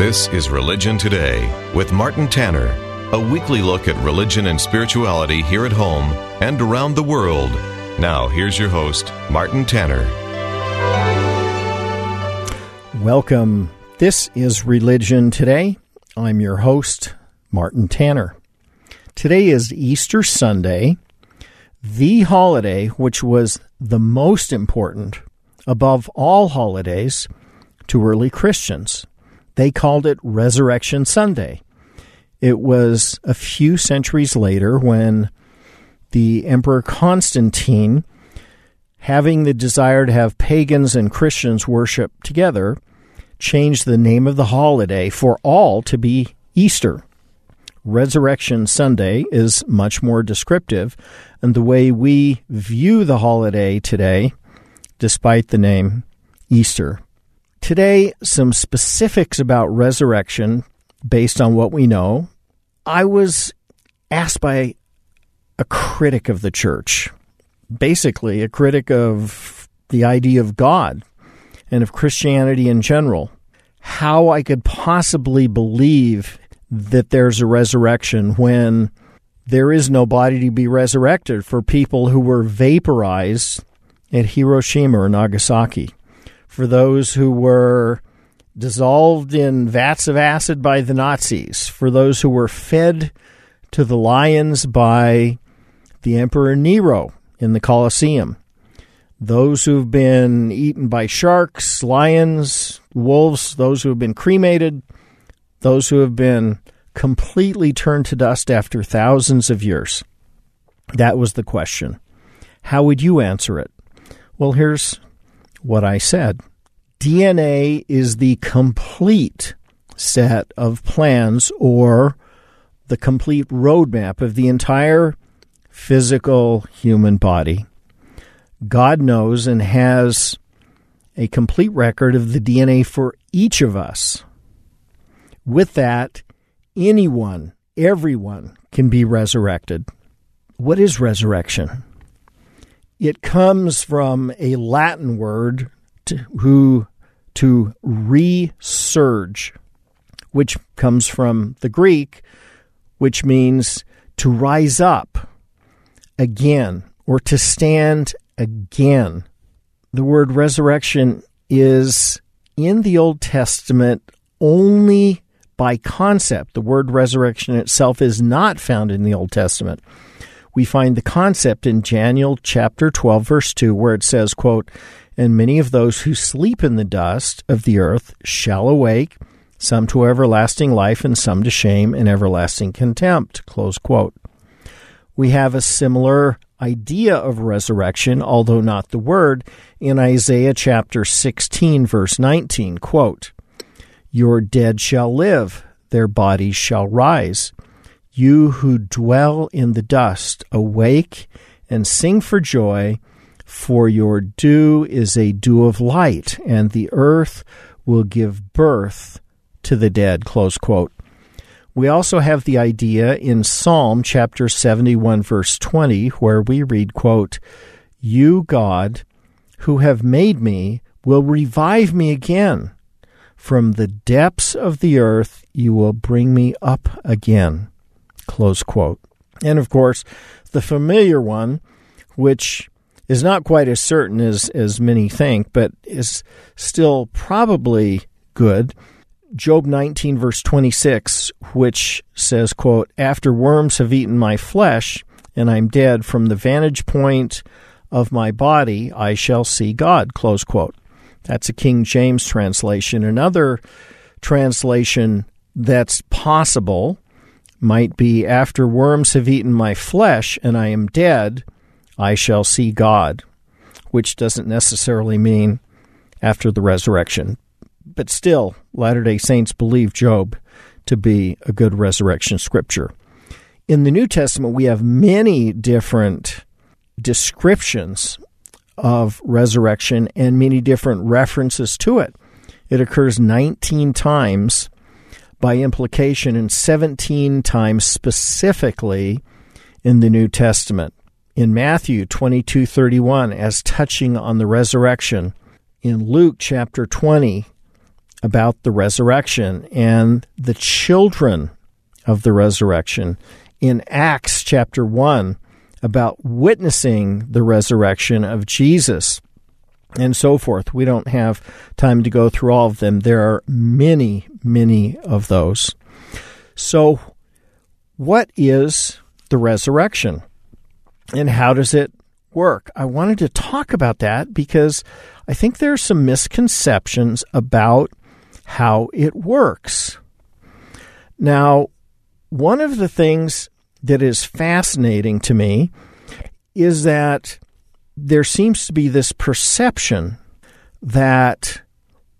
This is Religion Today with Martin Tanner, a weekly look at religion and spirituality here at home and around the world. Now, here's your host, Martin Tanner. Welcome. This is Religion Today. I'm your host, Martin Tanner. Today is Easter Sunday, the holiday which was the most important above all holidays to early Christians. They called it Resurrection Sunday. It was a few centuries later when the Emperor Constantine, having the desire to have pagans and Christians worship together, changed the name of the holiday for all to be Easter. Resurrection Sunday is much more descriptive, and the way we view the holiday today, despite the name Easter. Today, some specifics about resurrection based on what we know. I was asked by a critic of the church, basically, a critic of the idea of God and of Christianity in general, how I could possibly believe that there's a resurrection when there is no body to be resurrected for people who were vaporized at Hiroshima or Nagasaki, for those who were dissolved in vats of acid by the Nazis, for those who were fed to the lions by the Emperor Nero in the Colosseum, those who've been eaten by sharks, lions, wolves, those who have been cremated, those who have been completely turned to dust after thousands of years. That was the question. How would you answer it? Well, here's what I said DNA is the complete set of plans or the complete roadmap of the entire physical human body. God knows and has a complete record of the DNA for each of us. With that, anyone, everyone can be resurrected. What is resurrection? It comes from a Latin word to, who to resurge, which comes from the Greek, which means to rise up again or to stand again. The word resurrection is in the Old Testament only by concept. The word resurrection itself is not found in the Old Testament. We find the concept in Daniel chapter 12 verse 2 where it says, quote, "And many of those who sleep in the dust of the earth shall awake, some to everlasting life and some to shame and everlasting contempt." Close quote. We have a similar idea of resurrection, although not the word, in Isaiah chapter 16, verse 19. Quote, Your dead shall live, their bodies shall rise. You who dwell in the dust, awake and sing for joy, for your dew is a dew of light, and the earth will give birth to the dead. Close quote. We also have the idea in Psalm chapter 71 verse 20 where we read quote, "You God who have made me will revive me again. From the depths of the earth you will bring me up again." Close quote. And of course, the familiar one which is not quite as certain as as many think, but is still probably good. Job 19 verse 26 which says quote after worms have eaten my flesh and I'm dead from the vantage point of my body I shall see God close quote. That's a King James translation. Another translation that's possible might be after worms have eaten my flesh and I am dead I shall see God which doesn't necessarily mean after the resurrection but still, Latter day Saints believe Job to be a good resurrection scripture. In the New Testament, we have many different descriptions of resurrection and many different references to it. It occurs 19 times by implication and 17 times specifically in the New Testament. In Matthew 22:31 as touching on the resurrection, in Luke chapter 20 about the resurrection and the children of the resurrection. In Acts chapter 1, about witnessing the resurrection of Jesus and so forth. We don't have time to go through all of them. There are many, many of those. So, what is the resurrection and how does it work? I wanted to talk about that because I think there are some misconceptions about how it works. Now, one of the things that is fascinating to me is that there seems to be this perception that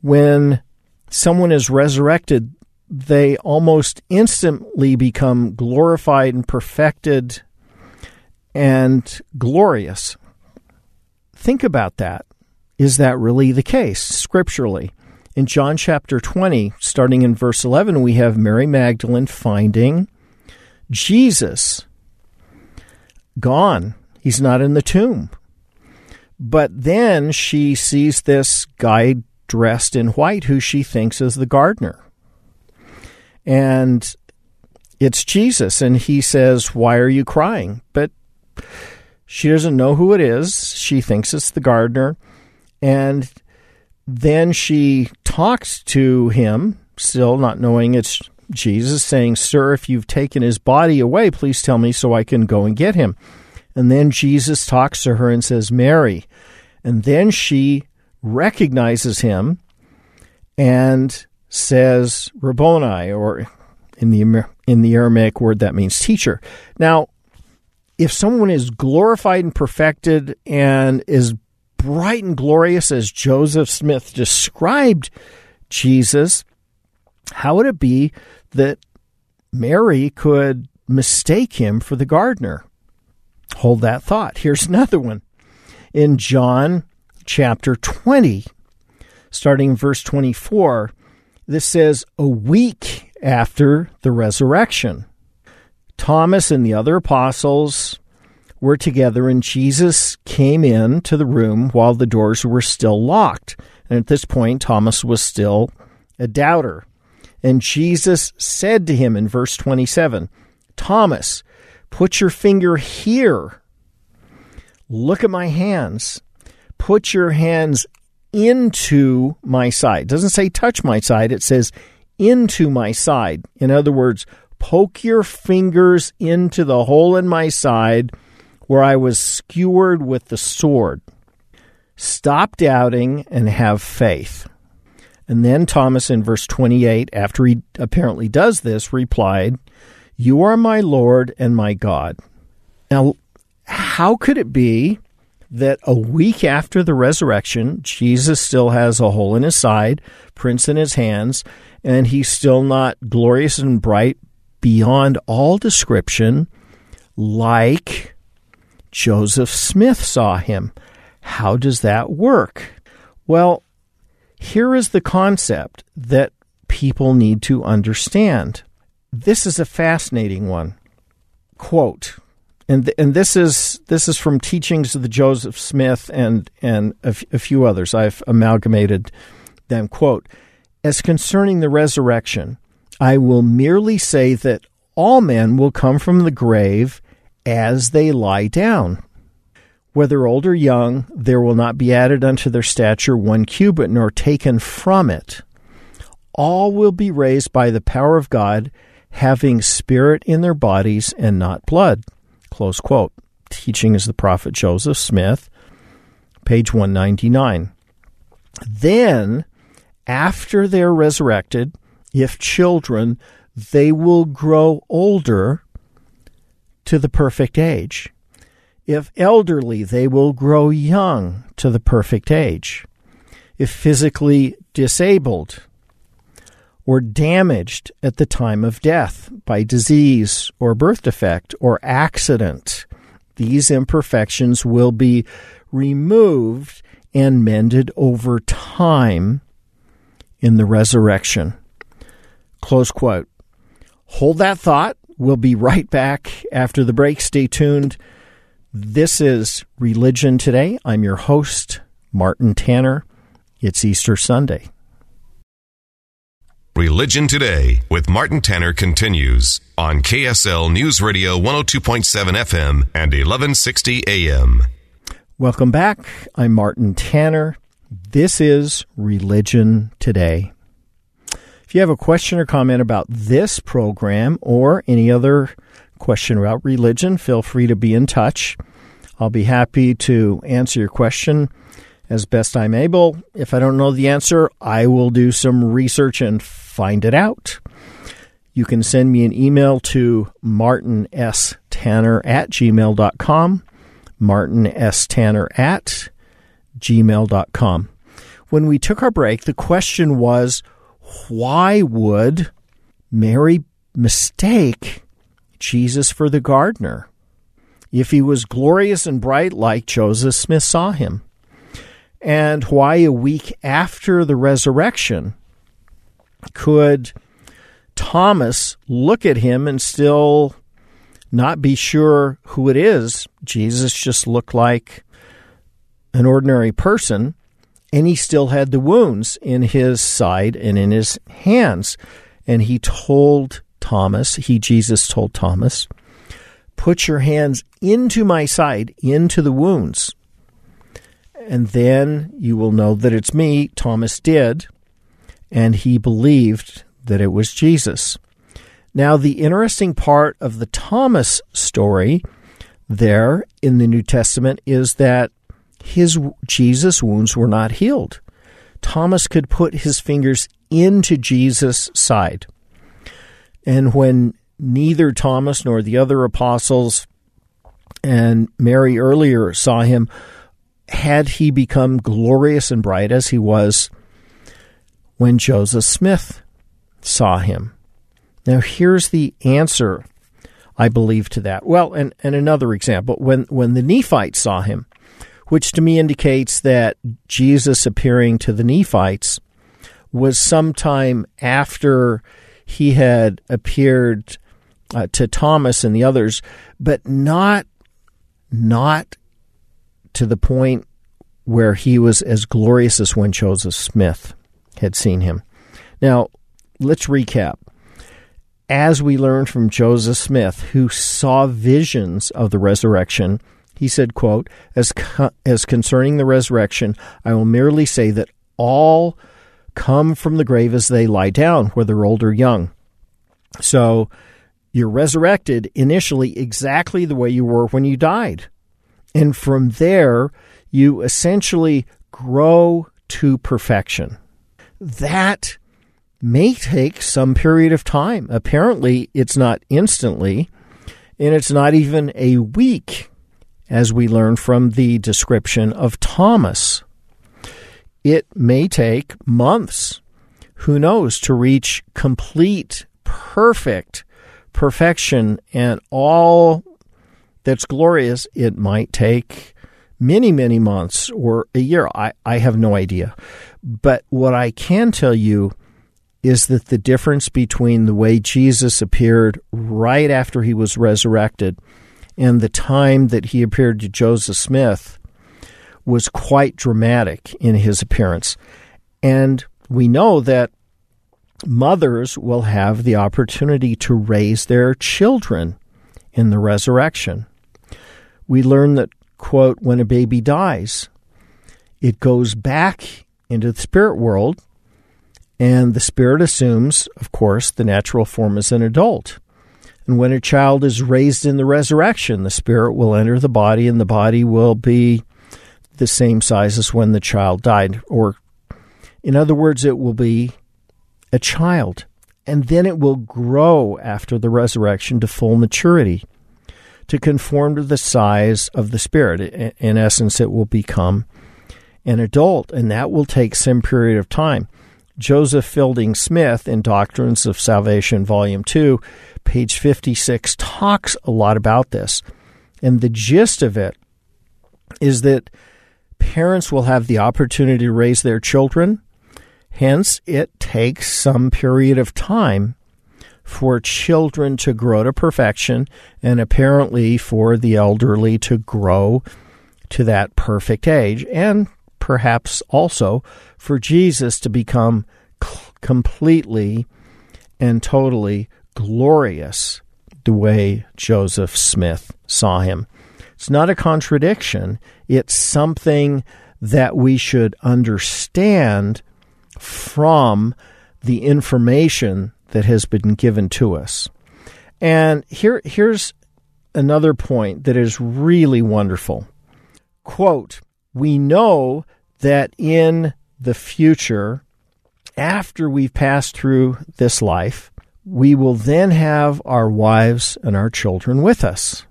when someone is resurrected, they almost instantly become glorified and perfected and glorious. Think about that. Is that really the case scripturally? In John chapter 20, starting in verse 11, we have Mary Magdalene finding Jesus gone. He's not in the tomb. But then she sees this guy dressed in white who she thinks is the gardener. And it's Jesus. And he says, Why are you crying? But she doesn't know who it is. She thinks it's the gardener. And then she talks to him, still not knowing it's Jesus, saying, Sir, if you've taken his body away, please tell me so I can go and get him. And then Jesus talks to her and says, Mary. And then she recognizes him and says, Rabboni, or in the, in the Aramaic word, that means teacher. Now, if someone is glorified and perfected and is bright and glorious as Joseph Smith described Jesus, how would it be that Mary could mistake him for the gardener? Hold that thought. Here's another one. In John chapter 20, starting verse 24, this says, A week after the resurrection, Thomas and the other apostles were together, and Jesus came in to the room while the doors were still locked. And at this point, Thomas was still a doubter. And Jesus said to him in verse 27 Thomas, put your finger here. Look at my hands. Put your hands into my side. It doesn't say touch my side, it says into my side. In other words, poke your fingers into the hole in my side where I was skewered with the sword. Stop doubting and have faith. And then Thomas, in verse 28, after he apparently does this, replied, You are my Lord and my God. Now, how could it be that a week after the resurrection, Jesus still has a hole in his side, prints in his hands, and he's still not glorious and bright beyond all description, like Joseph Smith saw him. How does that work? Well, here is the concept that people need to understand. This is a fascinating one. Quote, and th- and this is this is from teachings of the Joseph Smith and and a, f- a few others. I've amalgamated them. Quote, as concerning the resurrection, I will merely say that all men will come from the grave as they lie down. Whether old or young, there will not be added unto their stature one cubit, nor taken from it. all will be raised by the power of God, having spirit in their bodies and not blood. Close quote. Teaching is the prophet Joseph Smith, page 199. Then, after they're resurrected, if children, they will grow older to the perfect age. If elderly, they will grow young to the perfect age. If physically disabled or damaged at the time of death by disease or birth defect or accident, these imperfections will be removed and mended over time in the resurrection. Close quote. Hold that thought. We'll be right back after the break. Stay tuned. This is Religion Today. I'm your host, Martin Tanner. It's Easter Sunday. Religion Today with Martin Tanner continues on KSL News Radio 102.7 FM and 1160 AM. Welcome back. I'm Martin Tanner. This is Religion Today. If you have a question or comment about this program or any other question about religion, feel free to be in touch. I'll be happy to answer your question as best I'm able. If I don't know the answer, I will do some research and find it out. You can send me an email to martinstanner at gmail.com, martinstanner at gmail.com. When we took our break, the question was why would Mary mistake Jesus for the gardener if he was glorious and bright like Joseph Smith saw him? And why a week after the resurrection could Thomas look at him and still not be sure who it is? Jesus just looked like an ordinary person, and he still had the wounds in his side and in his hands. And he told Thomas, he, Jesus, told Thomas, put your hands into my side, into the wounds and then you will know that it's me. Thomas did, and he believed that it was Jesus. Now, the interesting part of the Thomas story there in the New Testament is that his Jesus wounds were not healed. Thomas could put his fingers into Jesus' side. And when neither Thomas nor the other apostles and Mary earlier saw him, had he become glorious and bright as he was when Joseph Smith saw him? Now, here's the answer, I believe, to that. Well, and, and another example when, when the Nephites saw him, which to me indicates that Jesus appearing to the Nephites was sometime after he had appeared uh, to Thomas and the others, but not not to the point where he was as glorious as when Joseph Smith had seen him. Now, let's recap. As we learned from Joseph Smith, who saw visions of the resurrection, he said, quote, as, co- as concerning the resurrection, I will merely say that all come from the grave as they lie down, whether old or young. So you're resurrected initially exactly the way you were when you died. And from there, you essentially grow to perfection. That may take some period of time. Apparently, it's not instantly, and it's not even a week, as we learn from the description of Thomas. It may take months, who knows, to reach complete, perfect perfection and all that's glorious, it might take many, many months or a year. I, I have no idea. But what I can tell you is that the difference between the way Jesus appeared right after he was resurrected and the time that he appeared to Joseph Smith was quite dramatic in his appearance. And we know that mothers will have the opportunity to raise their children in the resurrection we learn that, quote, when a baby dies, it goes back into the spirit world And the spirit assumes, of course, the natural form as an adult. And when a child is raised in the resurrection, the spirit will enter the body and the body will be the same size as when the child died. Or, in other words, it will be a child. And then it will grow after the resurrection to full maturity to conform to the size of the spirit. In essence, it will become an adult, and that will take some period of time. Joseph Fielding Smith in Doctrines of Salvation, Volume 2, page 56, talks a lot about this. And the gist of it is that parents will have the opportunity to raise their children. Hence, it takes some period of time for children to grow to perfection and apparently for the elderly to grow to that perfect age and perhaps also for Jesus to become completely and totally glorious the way Joseph Smith saw him. It's not a contradiction, it's something that we should understand from the information that has been given to us. And here, here's another point that is really wonderful. Quote, we know that in the future, after we've passed through this life, we will then have our wives and our children with us.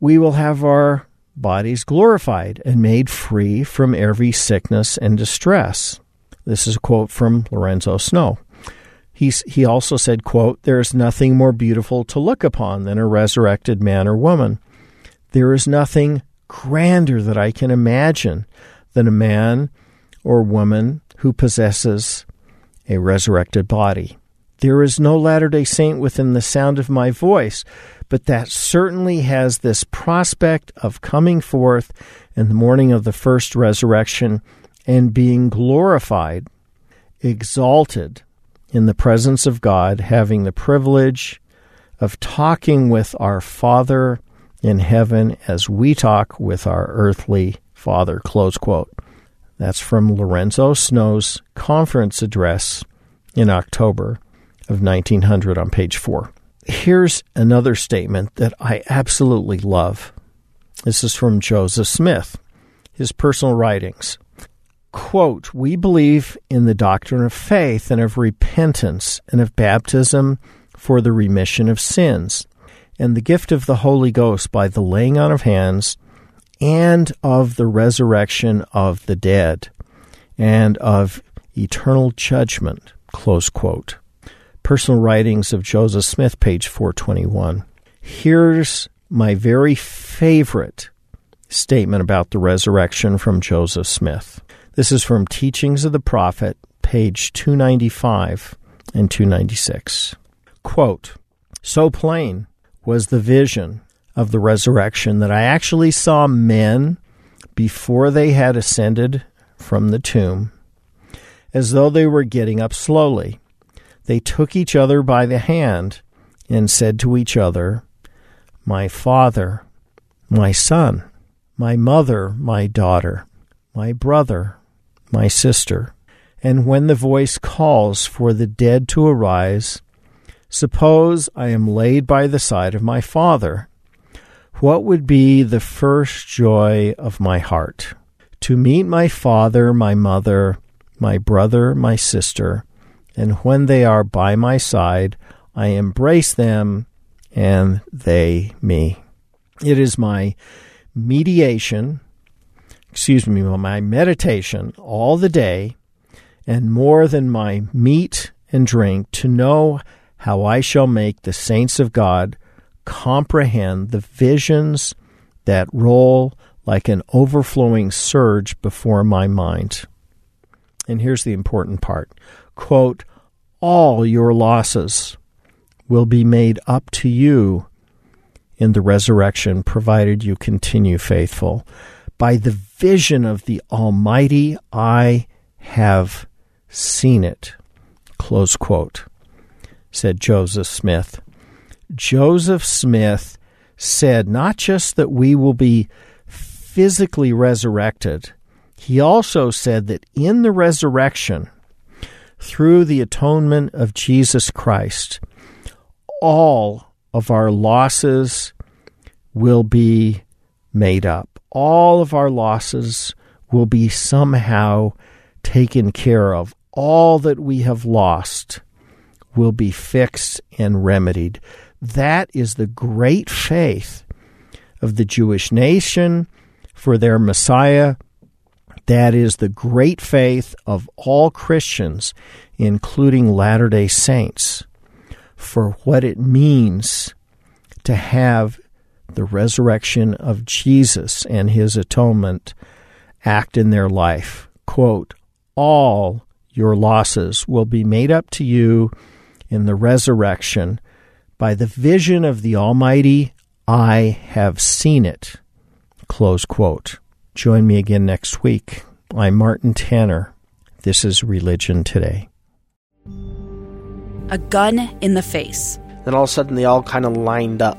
We will have our bodies glorified and made free from every sickness and distress. This is a quote from Lorenzo Snow. He's, he also said, quote, There is nothing more beautiful to look upon than a resurrected man or woman. There is nothing grander that I can imagine than a man or woman who possesses a resurrected body. There is no Latter day Saint within the sound of my voice, but that certainly has this prospect of coming forth in the morning of the first resurrection and being glorified, exalted in the presence of God, having the privilege of talking with our Father in heaven as we talk with our earthly Father. Close quote. That's from Lorenzo Snow's conference address in October of 1900 on page 4. Here's another statement that I absolutely love. This is from Joseph Smith, his personal writings quote, We believe in the doctrine of faith and of repentance and of baptism for the remission of sins, and the gift of the Holy Ghost by the laying on of hands, and of the resurrection of the dead, and of eternal judgment. Close quote. Personal Writings of Joseph Smith, page 421. Here's my very favorite statement about the resurrection from Joseph Smith. This is from Teachings of the Prophet, page 295 and 296. Quote, So plain was the vision of the resurrection that I actually saw men before they had ascended from the tomb, as though they were getting up slowly. They took each other by the hand and said to each other, My father, my son, my mother, my daughter, my brother, my sister. And when the voice calls for the dead to arise, suppose I am laid by the side of my father. What would be the first joy of my heart? To meet my father, my mother, my brother, my sister, and when they are by my side, I embrace them and they me. It is my mediation excuse me, my meditation all the day and more than my meat and drink to know how I shall make the saints of God comprehend the visions that roll like an overflowing surge before my mind. And here's the important part quote, all your losses will be made up to you in the resurrection, provided you continue faithful. By the vision of the Almighty, I have seen it. Close quote, said Joseph Smith. Joseph Smith said not just that we will be physically resurrected, he also said that in the resurrection, through the atonement of Jesus Christ, all of our losses will be made up. All of our losses will be somehow taken care of. All that we have lost will be fixed and remedied. That is the great faith of the Jewish nation for their Messiah. That is the great faith of all Christians, including Latter day Saints, for what it means to have the resurrection of Jesus and his atonement act in their life. Quote, All your losses will be made up to you in the resurrection by the vision of the Almighty. I have seen it. Close quote. Join me again next week. I'm Martin Tanner. This is Religion Today. A gun in the face. Then all of a sudden, they all kind of lined up.